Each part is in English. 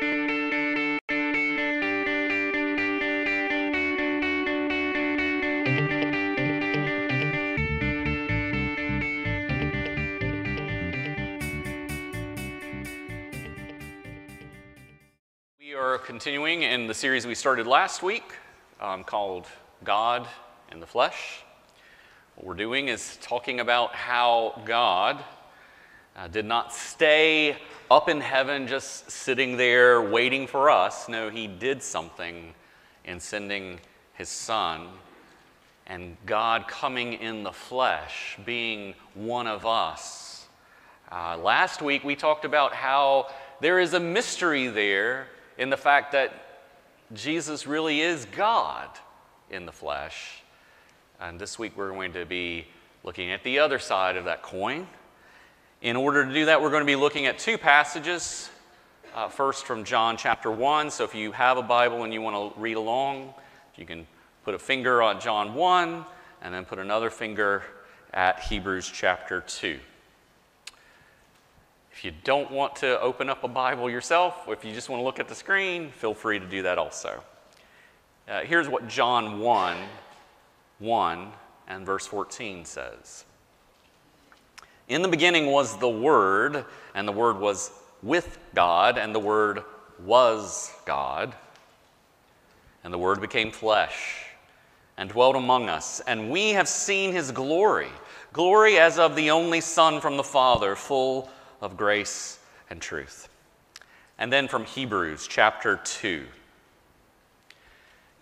We are continuing in the series we started last week um, called God in the Flesh. What we're doing is talking about how God uh, did not stay up in heaven just sitting there waiting for us. No, He did something in sending His Son and God coming in the flesh, being one of us. Uh, last week we talked about how there is a mystery there in the fact that Jesus really is God in the flesh. And this week we're going to be looking at the other side of that coin. In order to do that, we're going to be looking at two passages. Uh, first, from John chapter 1. So if you have a Bible and you want to read along, you can put a finger on John 1 and then put another finger at Hebrews chapter 2. If you don't want to open up a Bible yourself, if you just want to look at the screen, feel free to do that also. Uh, here's what John 1 1 and verse 14 says In the beginning was the Word, and the Word was with God, and the Word was God. And the Word became flesh and dwelt among us, and we have seen his glory glory as of the only Son from the Father, full of grace and truth. And then from Hebrews chapter 2.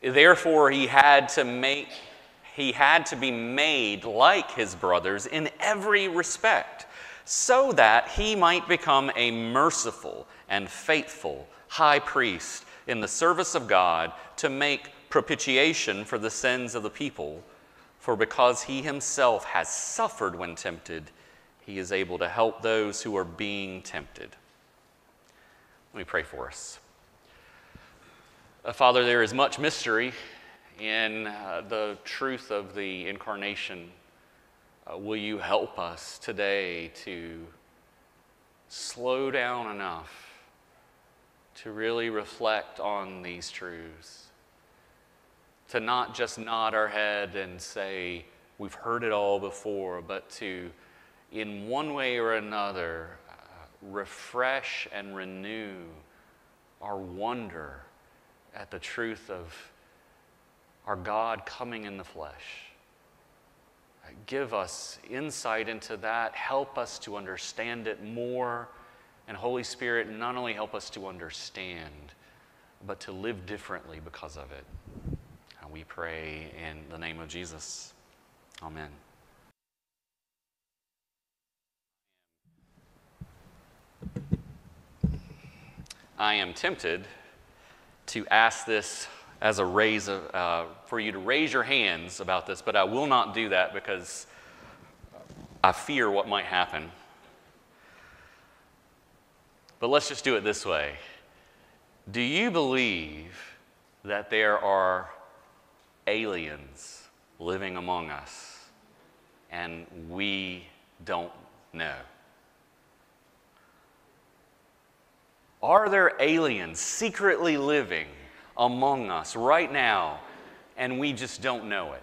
Therefore, he had to make he had to be made like his brothers in every respect, so that he might become a merciful and faithful high priest in the service of God to make propitiation for the sins of the people. For because he himself has suffered when tempted, he is able to help those who are being tempted. Let me pray for us. Uh, Father, there is much mystery in uh, the truth of the incarnation. Uh, will you help us today to slow down enough to really reflect on these truths? To not just nod our head and say, we've heard it all before, but to in one way or another, uh, refresh and renew our wonder at the truth of our God coming in the flesh. Give us insight into that. Help us to understand it more. And Holy Spirit, not only help us to understand, but to live differently because of it. And we pray in the name of Jesus. Amen. I am tempted to ask this as a raise of, uh, for you to raise your hands about this, but I will not do that because I fear what might happen. But let's just do it this way. Do you believe that there are aliens living among us and we don't know? Are there aliens secretly living among us right now and we just don't know it?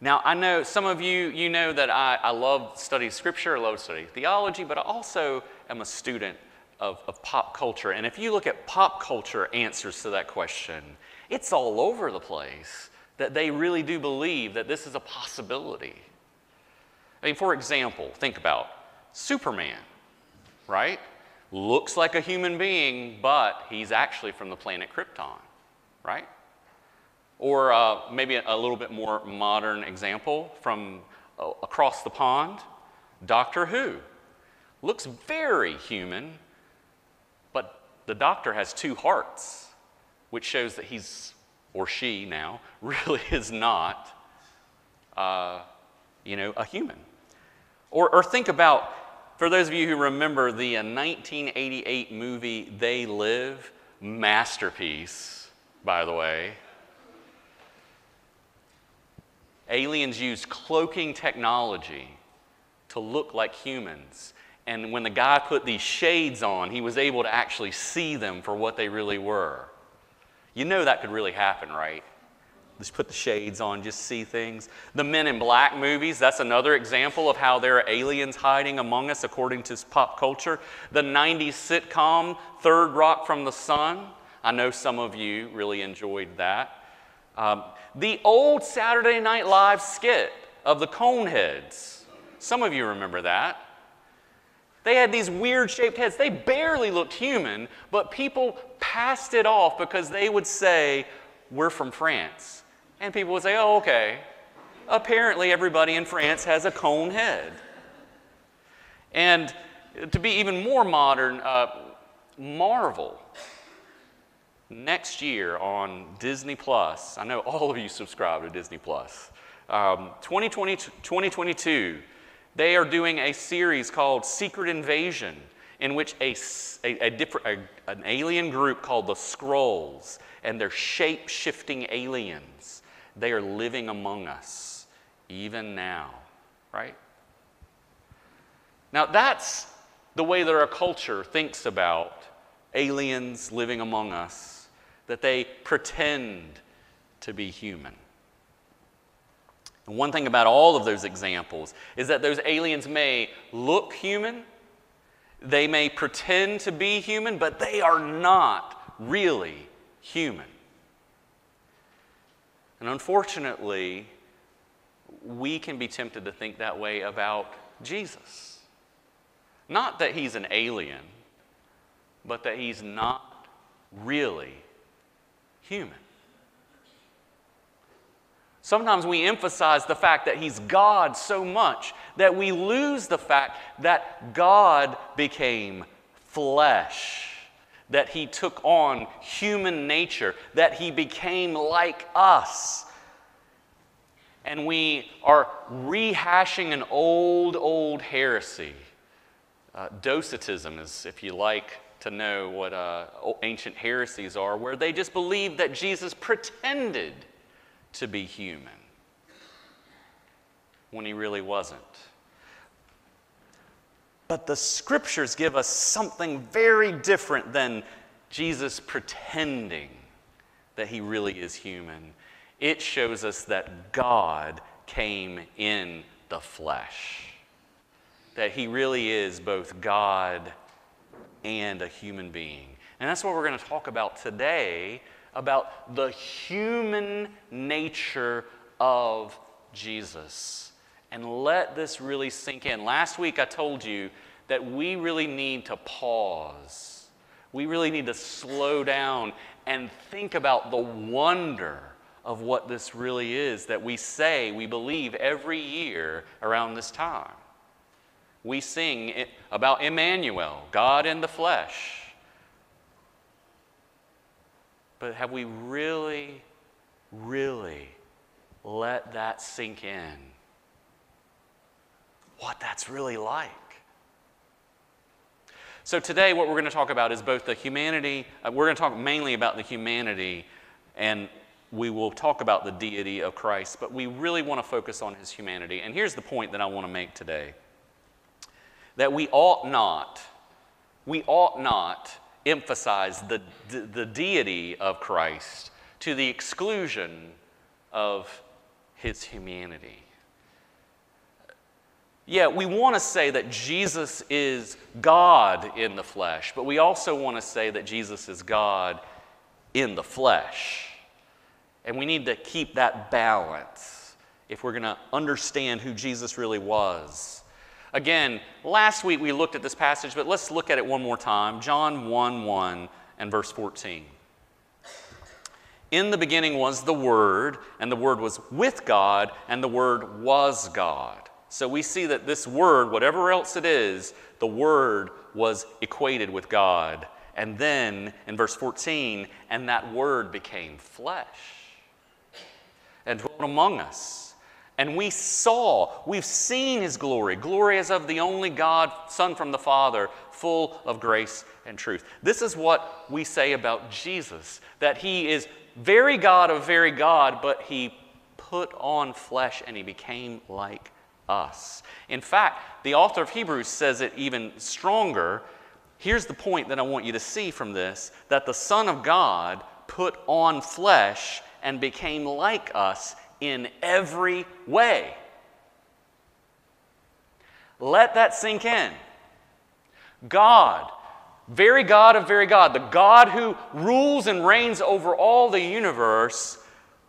Now, I know some of you, you know that I, I love studying scripture, I love studying theology, but I also am a student of, of pop culture. And if you look at pop culture answers to that question, it's all over the place that they really do believe that this is a possibility. I mean, for example, think about Superman right? Looks like a human being, but he's actually from the planet Krypton, right? Or uh, maybe a, little bit more modern example from uh, across the pond Doctor Who. Looks very human, but the doctor has two hearts, which shows that he's, or she now, really is not, uh, you know, a human. Or, or think about for those of you who remember the 1988 uh, movie They Live, masterpiece, by the way. Aliens used cloaking technology to look like humans. and when the guy put these shades on, he was able to actually see them for what they really were. You know that could really happen, right? Just put the shades on, just see things. The Men in Black movies, that's another example of how there are aliens hiding among us according to pop culture. The 90s sitcom, Third Rock from the Sun, I know some of you really enjoyed that. Um, the old Saturday Night Live skit of the Coneheads, some of you remember that. They had these weird shaped heads. They barely looked human, but people passed it off because they would say, We're from France. And people would say, Oh, okay. Apparently, everybody in France has a cone head. And to be even more modern, uh, Marvel. Next year on Disney Plus, I know all of you subscribe to Disney Plus. Um, 2020, 2022, they are doing a series called Secret Invasion, in which a, a, a different, a, an alien group called the Skrulls, and they're shape shifting aliens, they are living among us even now, right? Now, that's the way that our culture thinks about aliens living among us, that they pretend to be human. And one thing about all of those examples is that those aliens may look human, they may pretend to be human, but they are not really human. And unfortunately, we can be tempted to think that way about Jesus. Not that he's an alien, but that he's not really human. Sometimes we emphasize the fact that He's God so much that we lose the fact that God became flesh, that He took on human nature, that He became like us. And we are rehashing an old, old heresy. Uh, Docetism is, if you like to know what uh, ancient heresies are, where they just believe that Jesus pretended to be human when he really wasn't. But the scriptures give us something very different than Jesus pretending that he really is human. It shows us that God came in the flesh, that he really is both God and a human being. And that's what we're going to talk about today about the human nature of Jesus. And let this really sink in. Last week I told you that we really need to pause. We really need to slow down and think about the wonder of what this really is that we say we believe every year around this time. We sing about Emmanuel, God in the flesh. But have we really, really let that sink in? What that's really like. So, today, what we're going to talk about is both the humanity, uh, we're going to talk mainly about the humanity, and we will talk about the deity of Christ, but we really want to focus on his humanity. And here's the point that I want to make today that we ought not, we ought not emphasize the, the, the deity of Christ to the exclusion of his humanity. Yeah, we want to say that Jesus is God in the flesh, but we also want to say that Jesus is God in the flesh. And we need to keep that balance if we're going to understand who Jesus really was. Again, last week we looked at this passage, but let's look at it one more time. John 1 1 and verse 14. In the beginning was the Word, and the Word was with God, and the Word was God. So we see that this Word, whatever else it is, the Word was equated with God. And then in verse 14, and that Word became flesh and dwelt among us and we saw, we've seen his glory, glory as of the only God, Son from the Father, full of grace and truth. This is what we say about Jesus that he is very God of very God, but he put on flesh and he became like us. In fact, the author of Hebrews says it even stronger. Here's the point that I want you to see from this that the Son of God put on flesh and became like us in every way. Let that sink in. God, very God of very God, the God who rules and reigns over all the universe,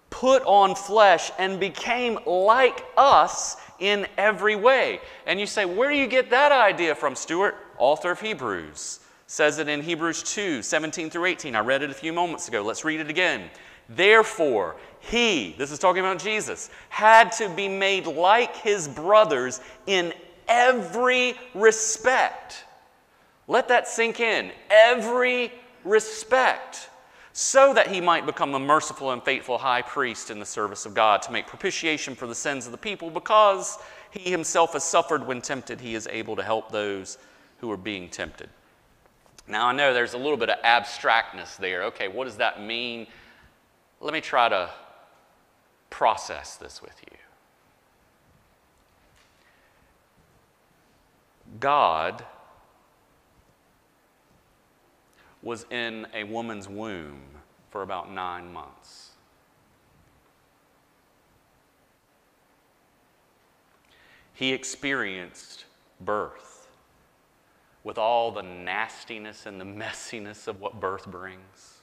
put on flesh and became like us in every way. And you say, where do you get that idea from, Stuart? Author of Hebrews says it in Hebrews 2 17 through 18. I read it a few moments ago. Let's read it again. Therefore, he, this is talking about Jesus, had to be made like his brothers in every respect. Let that sink in. Every respect. So that he might become a merciful and faithful high priest in the service of God to make propitiation for the sins of the people, because he himself has suffered when tempted, he is able to help those who are being tempted. Now, I know there's a little bit of abstractness there. Okay, what does that mean? Let me try to process this with you. God was in a woman's womb for about nine months. He experienced birth with all the nastiness and the messiness of what birth brings.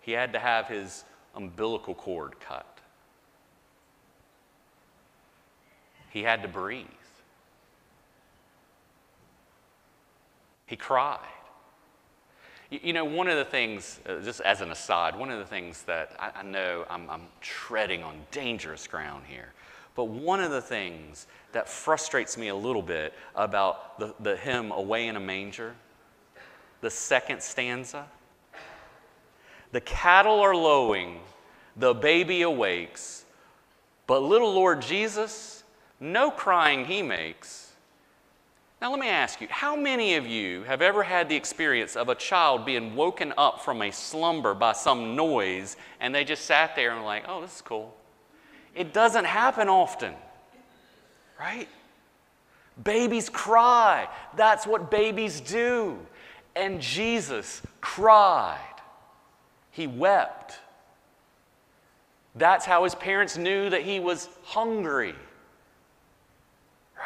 He had to have his umbilical cord cut. He had to breathe. He cried. You know, one of the things, uh, just as an aside, one of the things that I, I know I'm, I'm treading on dangerous ground here, but one of the things that frustrates me a little bit about the, the hymn Away in a Manger, the second stanza, the cattle are lowing, the baby awakes, but little Lord Jesus, no crying he makes. Now, let me ask you how many of you have ever had the experience of a child being woken up from a slumber by some noise and they just sat there and were like, oh, this is cool? It doesn't happen often, right? Babies cry. That's what babies do. And Jesus cried. He wept. That's how his parents knew that he was hungry.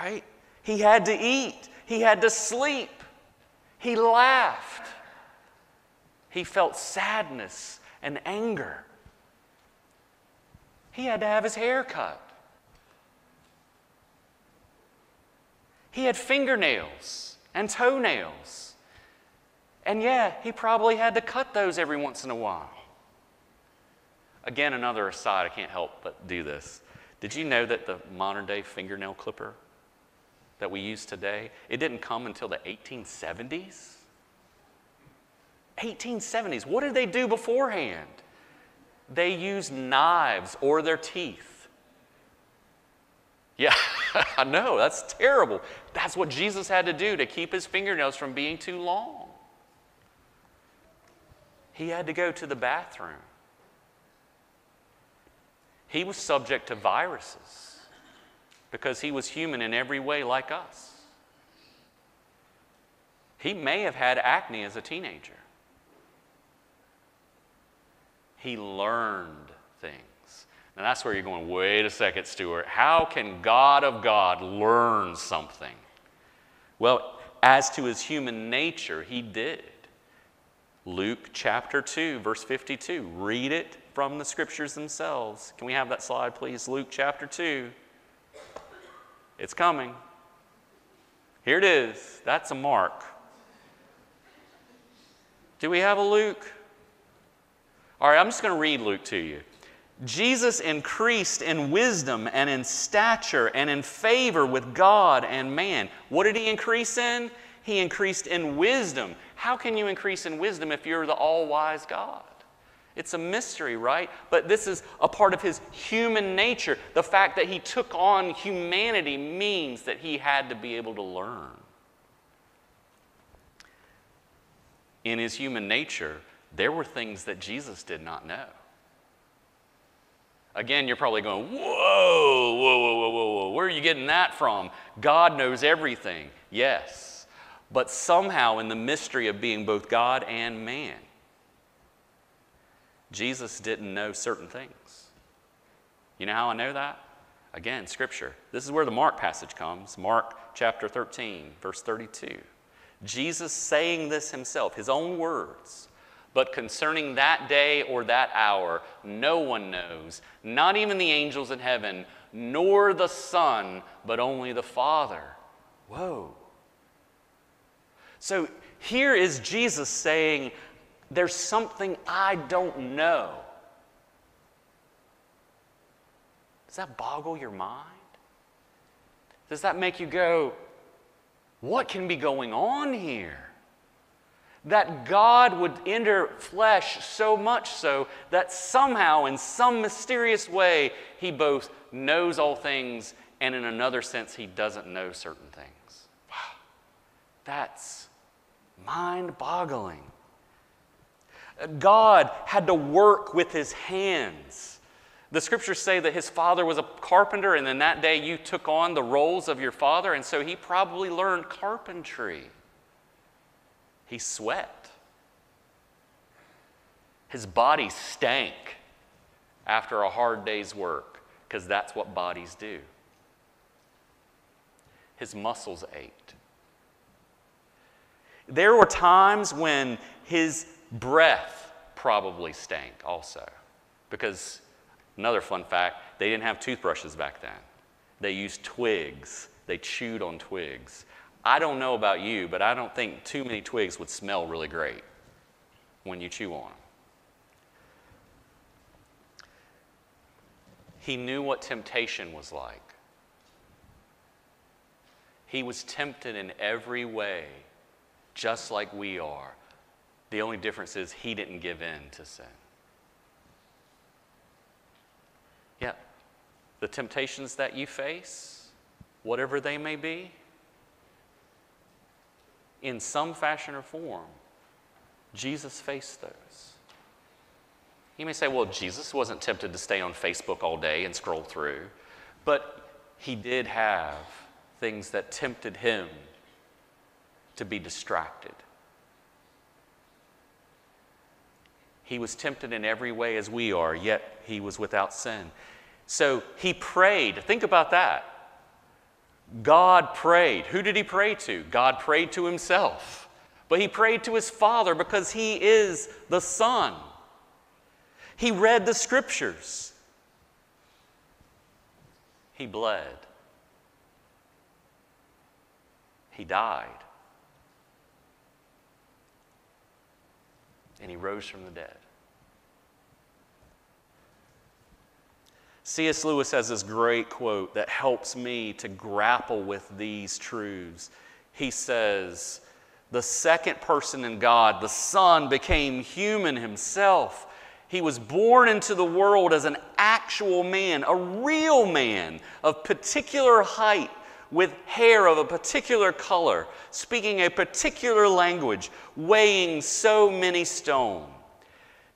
Right? He had to eat, he had to sleep, he laughed, he felt sadness and anger. He had to have his hair cut. He had fingernails and toenails. And yeah, he probably had to cut those every once in a while. Again, another aside, I can't help but do this. Did you know that the modern day fingernail clipper that we use today, it didn't come until the 1870s? 1870s. What did they do beforehand? They used knives or their teeth. Yeah, I know, that's terrible. That's what Jesus had to do to keep his fingernails from being too long. He had to go to the bathroom. He was subject to viruses because he was human in every way like us. He may have had acne as a teenager. He learned things. Now that's where you're going, wait a second, Stuart. How can God of God learn something? Well, as to his human nature, he did. Luke chapter 2, verse 52. Read it from the scriptures themselves. Can we have that slide, please? Luke chapter 2. It's coming. Here it is. That's a mark. Do we have a Luke? All right, I'm just going to read Luke to you. Jesus increased in wisdom and in stature and in favor with God and man. What did he increase in? He increased in wisdom. How can you increase in wisdom if you're the all wise God? It's a mystery, right? But this is a part of his human nature. The fact that he took on humanity means that he had to be able to learn. In his human nature, there were things that Jesus did not know. Again, you're probably going, whoa, whoa, whoa, whoa, whoa, Where are you getting that from? God knows everything. Yes. But somehow, in the mystery of being both God and man, Jesus didn't know certain things. You know how I know that? Again, Scripture. This is where the Mark passage comes Mark chapter 13, verse 32. Jesus saying this himself, his own words. But concerning that day or that hour, no one knows, not even the angels in heaven, nor the Son, but only the Father. Whoa. So here is Jesus saying, There's something I don't know. Does that boggle your mind? Does that make you go, What can be going on here? That God would enter flesh so much so that somehow, in some mysterious way, He both knows all things and, in another sense, He doesn't know certain things. Wow. That's mind boggling. God had to work with His hands. The scriptures say that his father was a carpenter, and in that day you took on the roles of your father, and so he probably learned carpentry. He sweat. His body stank after a hard day's work, because that's what bodies do. His muscles ached. There were times when his breath probably stank also, because Another fun fact they didn't have toothbrushes back then. They used twigs, they chewed on twigs. I don't know about you, but I don't think too many twigs would smell really great when you chew on them. He knew what temptation was like. He was tempted in every way, just like we are. The only difference is he didn't give in to sin. Yeah, the temptations that you face, whatever they may be, in some fashion or form, Jesus faced those. You may say, well, Jesus wasn't tempted to stay on Facebook all day and scroll through, but he did have things that tempted him to be distracted. He was tempted in every way as we are, yet he was without sin. So he prayed. Think about that. God prayed. Who did he pray to? God prayed to himself. But he prayed to his Father because he is the Son. He read the scriptures. He bled. He died. And he rose from the dead. C.S. Lewis has this great quote that helps me to grapple with these truths. He says, The second person in God, the Son, became human himself. He was born into the world as an actual man, a real man of particular height, with hair of a particular color, speaking a particular language, weighing so many stones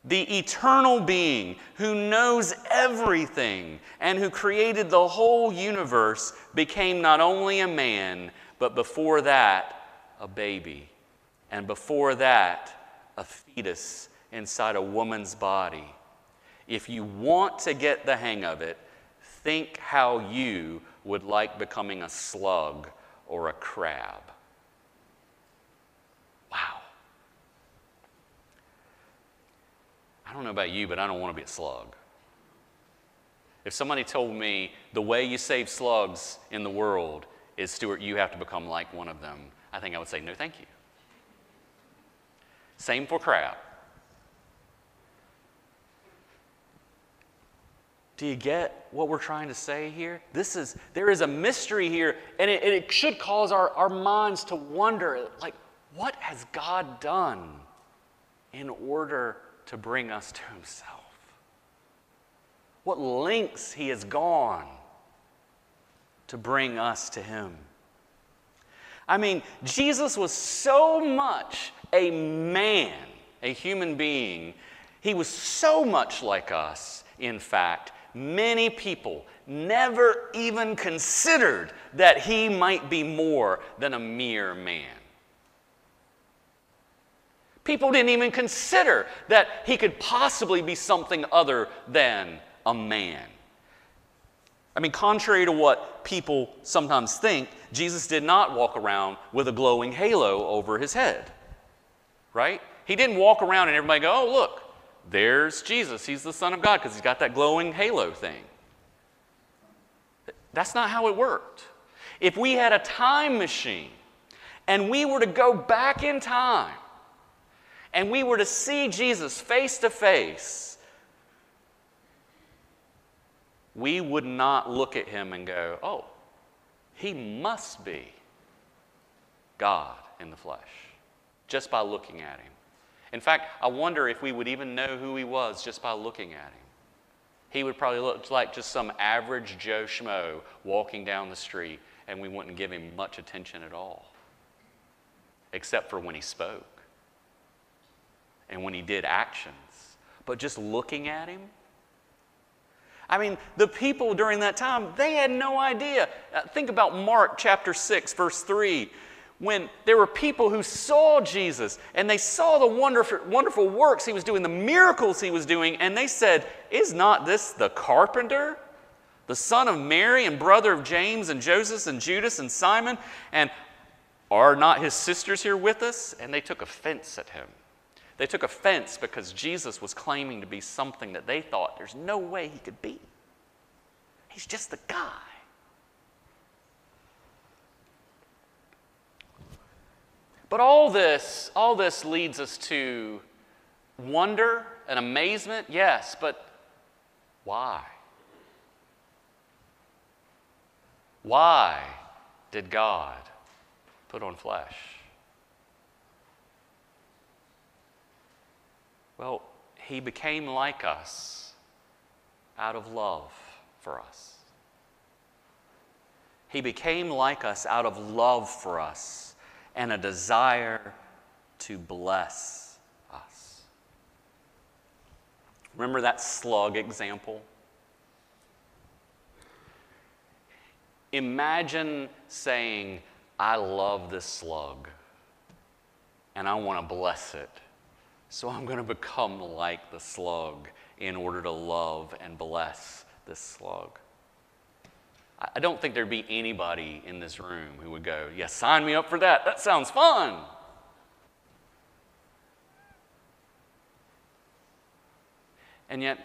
the eternal being who knows everything and who created the whole universe, became not only a man, but before that, a baby. And before that, a fetus inside a woman's body. If you want to get the hang of it, think how you would like becoming a slug or a crab. Wow. I don't know about you, but I don't want to be a slug. If somebody told me the way you save slugs in the world is, Stuart, you have to become like one of them, I think I would say, no, thank you. Same for crab. Do you get what we're trying to say here? This is there is a mystery here, and it, it should cause our, our minds to wonder like, what has God done in order to bring us to himself. What lengths he has gone to bring us to him. I mean, Jesus was so much a man, a human being. He was so much like us, in fact. Many people never even considered that he might be more than a mere man. People didn't even consider that he could possibly be something other than a man. I mean, contrary to what people sometimes think, Jesus did not walk around with a glowing halo over his head, right? He didn't walk around and everybody go, oh, look, there's Jesus. He's the Son of God because he's got that glowing halo thing. That's not how it worked. If we had a time machine and we were to go back in time and we were to see Jesus face to face, we would not look at him and go, oh, he must be God in the flesh, just by looking at him. In fact, I wonder if we would even know who he was just by looking at him. He would probably look like just some average Joe Schmo walking down the street, and we wouldn't give him much attention at all, except for when he spoke and when he did actions. But just looking at him, I mean, the people during that time, they had no idea. Uh, think about Mark chapter 6, verse 3 when there were people who saw Jesus and they saw the wonderful, wonderful works he was doing, the miracles he was doing, and they said, Is not this the carpenter? The son of Mary and brother of James and Joseph and Judas and Simon? And are not his sisters here with us? And they took offense at him. They took offense because Jesus was claiming to be something that they thought there's no way he could be. He's just the guy. But all this, all this leads us to wonder and amazement, yes, but why? Why did God put on flesh? Well, he became like us out of love for us. He became like us out of love for us and a desire to bless us. Remember that slug example? Imagine saying, I love this slug and I want to bless it. So I'm going to become like the slug in order to love and bless this slug. I don't think there'd be anybody in this room who would go, Yeah, sign me up for that. That sounds fun. And yet,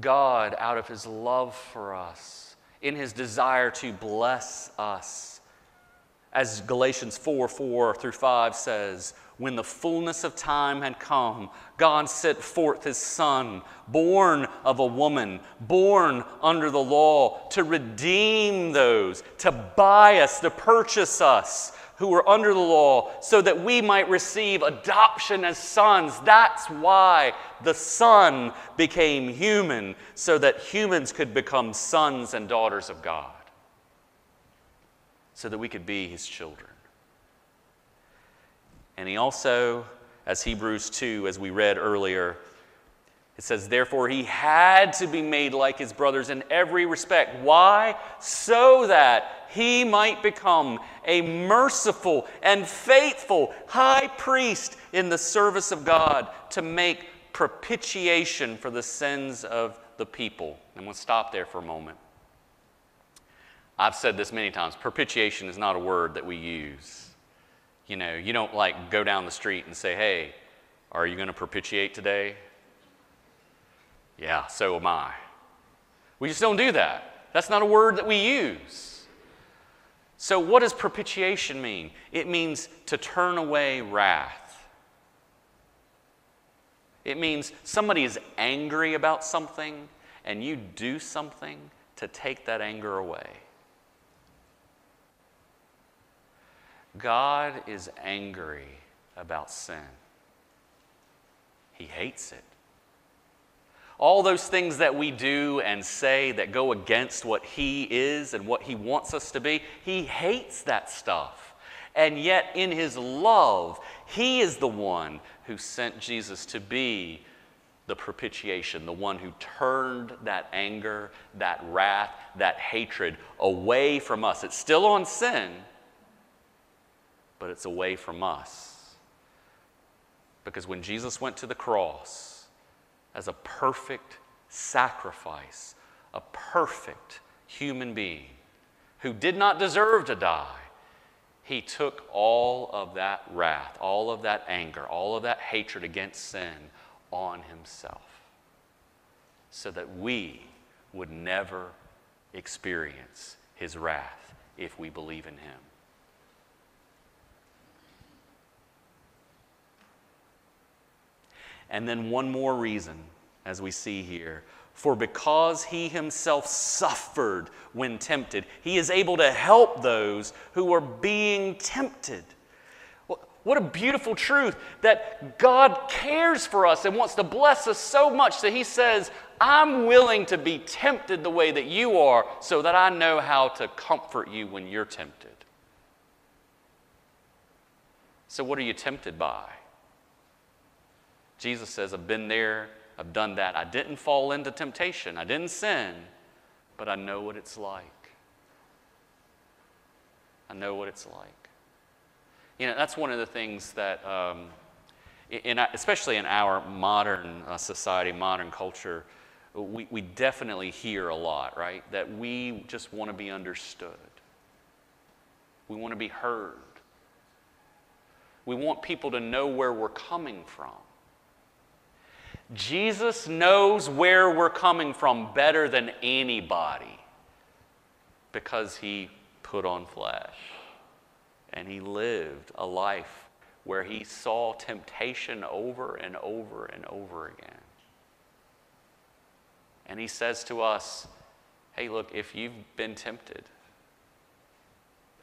God, out of his love for us, in his desire to bless us, as Galatians 4 4 through 5 says, when the fullness of time had come, God sent forth his Son, born of a woman, born under the law, to redeem those, to buy us, to purchase us who were under the law, so that we might receive adoption as sons. That's why the Son became human, so that humans could become sons and daughters of God, so that we could be his children. And he also, as Hebrews 2, as we read earlier, it says, Therefore, he had to be made like his brothers in every respect. Why? So that he might become a merciful and faithful high priest in the service of God to make propitiation for the sins of the people. And we'll stop there for a moment. I've said this many times propitiation is not a word that we use. You know, you don't like go down the street and say, hey, are you going to propitiate today? Yeah, so am I. We just don't do that. That's not a word that we use. So, what does propitiation mean? It means to turn away wrath. It means somebody is angry about something and you do something to take that anger away. God is angry about sin. He hates it. All those things that we do and say that go against what He is and what He wants us to be, He hates that stuff. And yet, in His love, He is the one who sent Jesus to be the propitiation, the one who turned that anger, that wrath, that hatred away from us. It's still on sin, but it's away from us. Because when Jesus went to the cross as a perfect sacrifice, a perfect human being who did not deserve to die, he took all of that wrath, all of that anger, all of that hatred against sin on himself so that we would never experience his wrath if we believe in him. And then one more reason, as we see here. For because he himself suffered when tempted, he is able to help those who are being tempted. What a beautiful truth that God cares for us and wants to bless us so much that He says, I'm willing to be tempted the way that you are so that I know how to comfort you when you're tempted. So, what are you tempted by? Jesus says, I've been there, I've done that. I didn't fall into temptation, I didn't sin, but I know what it's like. I know what it's like. You know, that's one of the things that, um, in, especially in our modern uh, society, modern culture, we, we definitely hear a lot, right? That we just want to be understood. We want to be heard. We want people to know where we're coming from. Jesus knows where we're coming from better than anybody because he put on flesh and he lived a life where he saw temptation over and over and over again. And he says to us, Hey, look, if you've been tempted,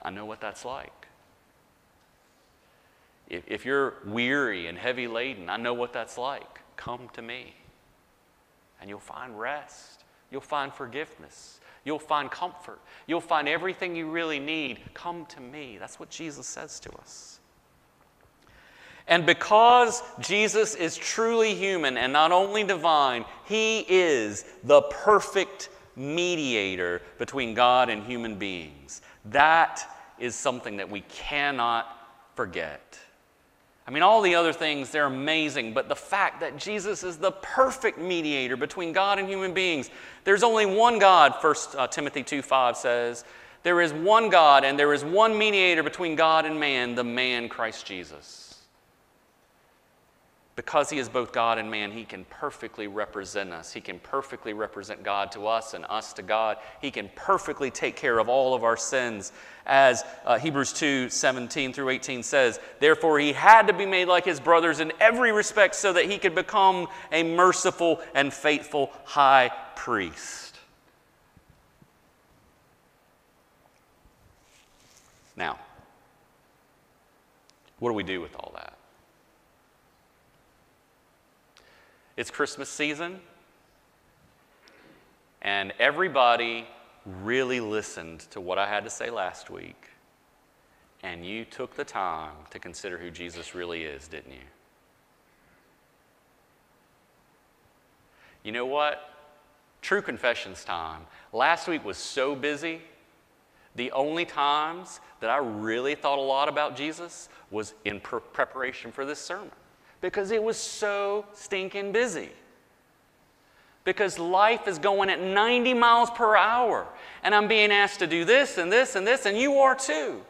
I know what that's like. If, if you're weary and heavy laden, I know what that's like. Come to me, and you'll find rest, you'll find forgiveness, You'll find comfort. You'll find everything you really need. Come to me. That's what Jesus says to us. And because Jesus is truly human and not only divine, he is the perfect mediator between God and human beings. That is something that we cannot forget. I mean, all the other things, they're amazing, but the fact that Jesus is the perfect mediator between God and human beings, there's only one God, 1 uh, Timothy 2 5 says. There is one God, and there is one mediator between God and man, the man Christ Jesus because he is both God and man, he can perfectly represent us. He can perfectly represent God to us and us to God. He can perfectly take care of all of our sins. As uh, Hebrews 2 17 through 18 says, Therefore, he had to be made like his brothers in every respect so that he could become a merciful and faithful high priest. Now, what do we do with all that? It's Christmas season, and everybody really listened to what I had to say last week, and you took the time to consider who Jesus really is, didn't you? You know what? True confessions time. Last week was so busy. The only times that I really thought a lot about Jesus was in pre- preparation for this sermon because it was so stinking busy. Because life is going at 90 miles per hour, and I'm being asked to do this and this and this, and you are too.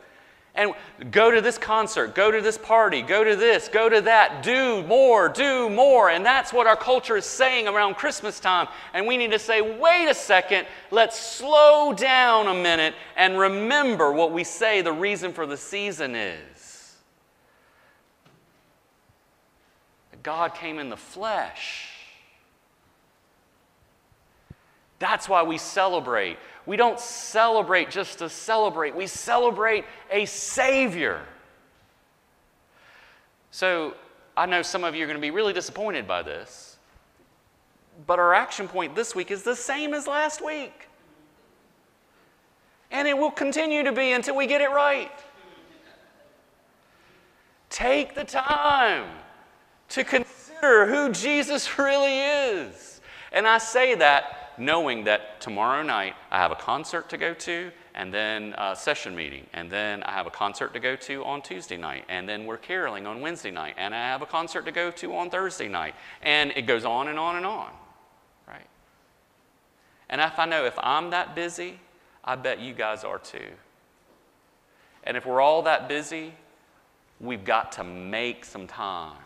And go to this concert, go to this party, go to this, go to that, do more, do more. And that's what our culture is saying around Christmas time. And we need to say, wait a second, let's slow down a minute and remember what we say the reason for the season is. God came in the flesh. That's why we celebrate. We don't celebrate just to celebrate, we celebrate a Savior. So I know some of you are going to be really disappointed by this, but our action point this week is the same as last week. And it will continue to be until we get it right. Take the time to consider who Jesus really is. And I say that knowing that tomorrow night I have a concert to go to, and then a session meeting, and then I have a concert to go to on Tuesday night, and then we're caroling on Wednesday night, and I have a concert to go to on Thursday night, and it goes on and on and on, right? And if I know if I'm that busy, I bet you guys are too. And if we're all that busy, we've got to make some time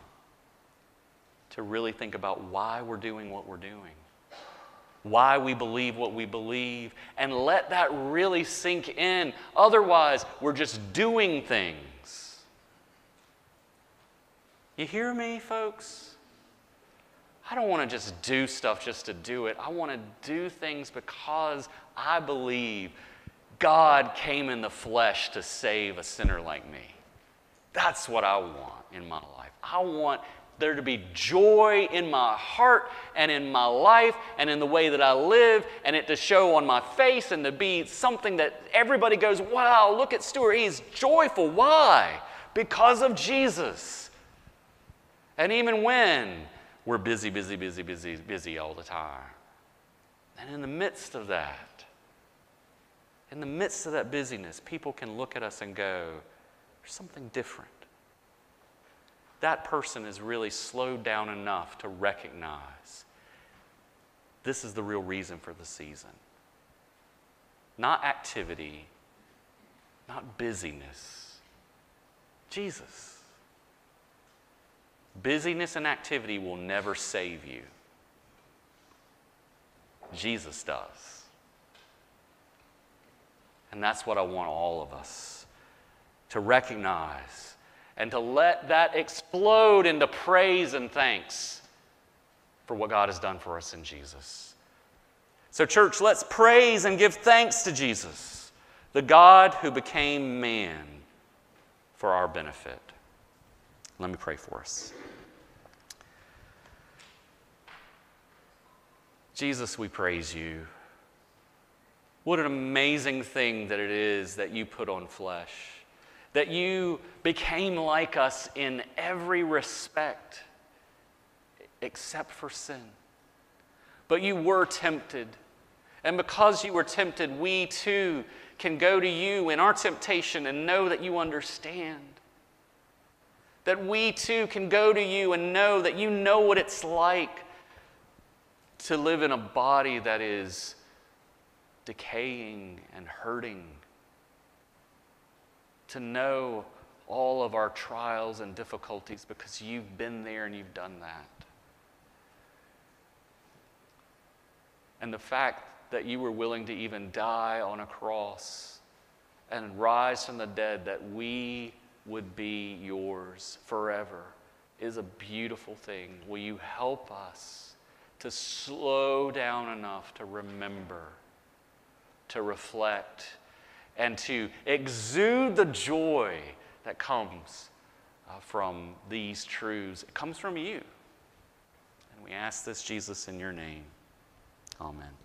to really think about why we're doing what we're doing why we believe what we believe, and let that really sink in. Otherwise, we're just doing things. You hear me, folks? I don't want to just do stuff just to do it. I want to do things because I believe God came in the flesh to save a sinner like me. That's what I want in my life. I want there to be joy in my heart and in my life and in the way that I live, and it to show on my face and to be something that everybody goes, wow, look at Stuart. He's joyful. Why? Because of Jesus. And even when we're busy, busy, busy, busy, busy all the time. And in the midst of that, in the midst of that busyness, people can look at us and go, there's something different that person is really slowed down enough to recognize this is the real reason for the season. Not activity, not busyness, Jesus. Busyness and activity will never save you. Jesus does. And that's what I want all of us to recognize and to let that explode into praise and thanks for what God has done for us in Jesus. So, church, let's praise and give thanks to Jesus, the God who became man for our benefit. Let me pray for us. Jesus, we praise you. What an amazing thing that it is that you put on flesh that you became like us in every respect except for sin. But you were tempted. And because you were tempted, we too can go to you in our temptation and know that you understand. That we too can go to you and know that you know what it's like to live in a body that is decaying and hurting to know all of our trials and difficulties because you've been there and you've done that. And the fact that you were willing to even die on a cross and rise from the dead that we would be yours forever is a beautiful thing. Will you help us to slow down enough to remember, to reflect? And to exude the joy that comes uh, from these truths. It comes from you. And we ask this, Jesus, in your name. Amen.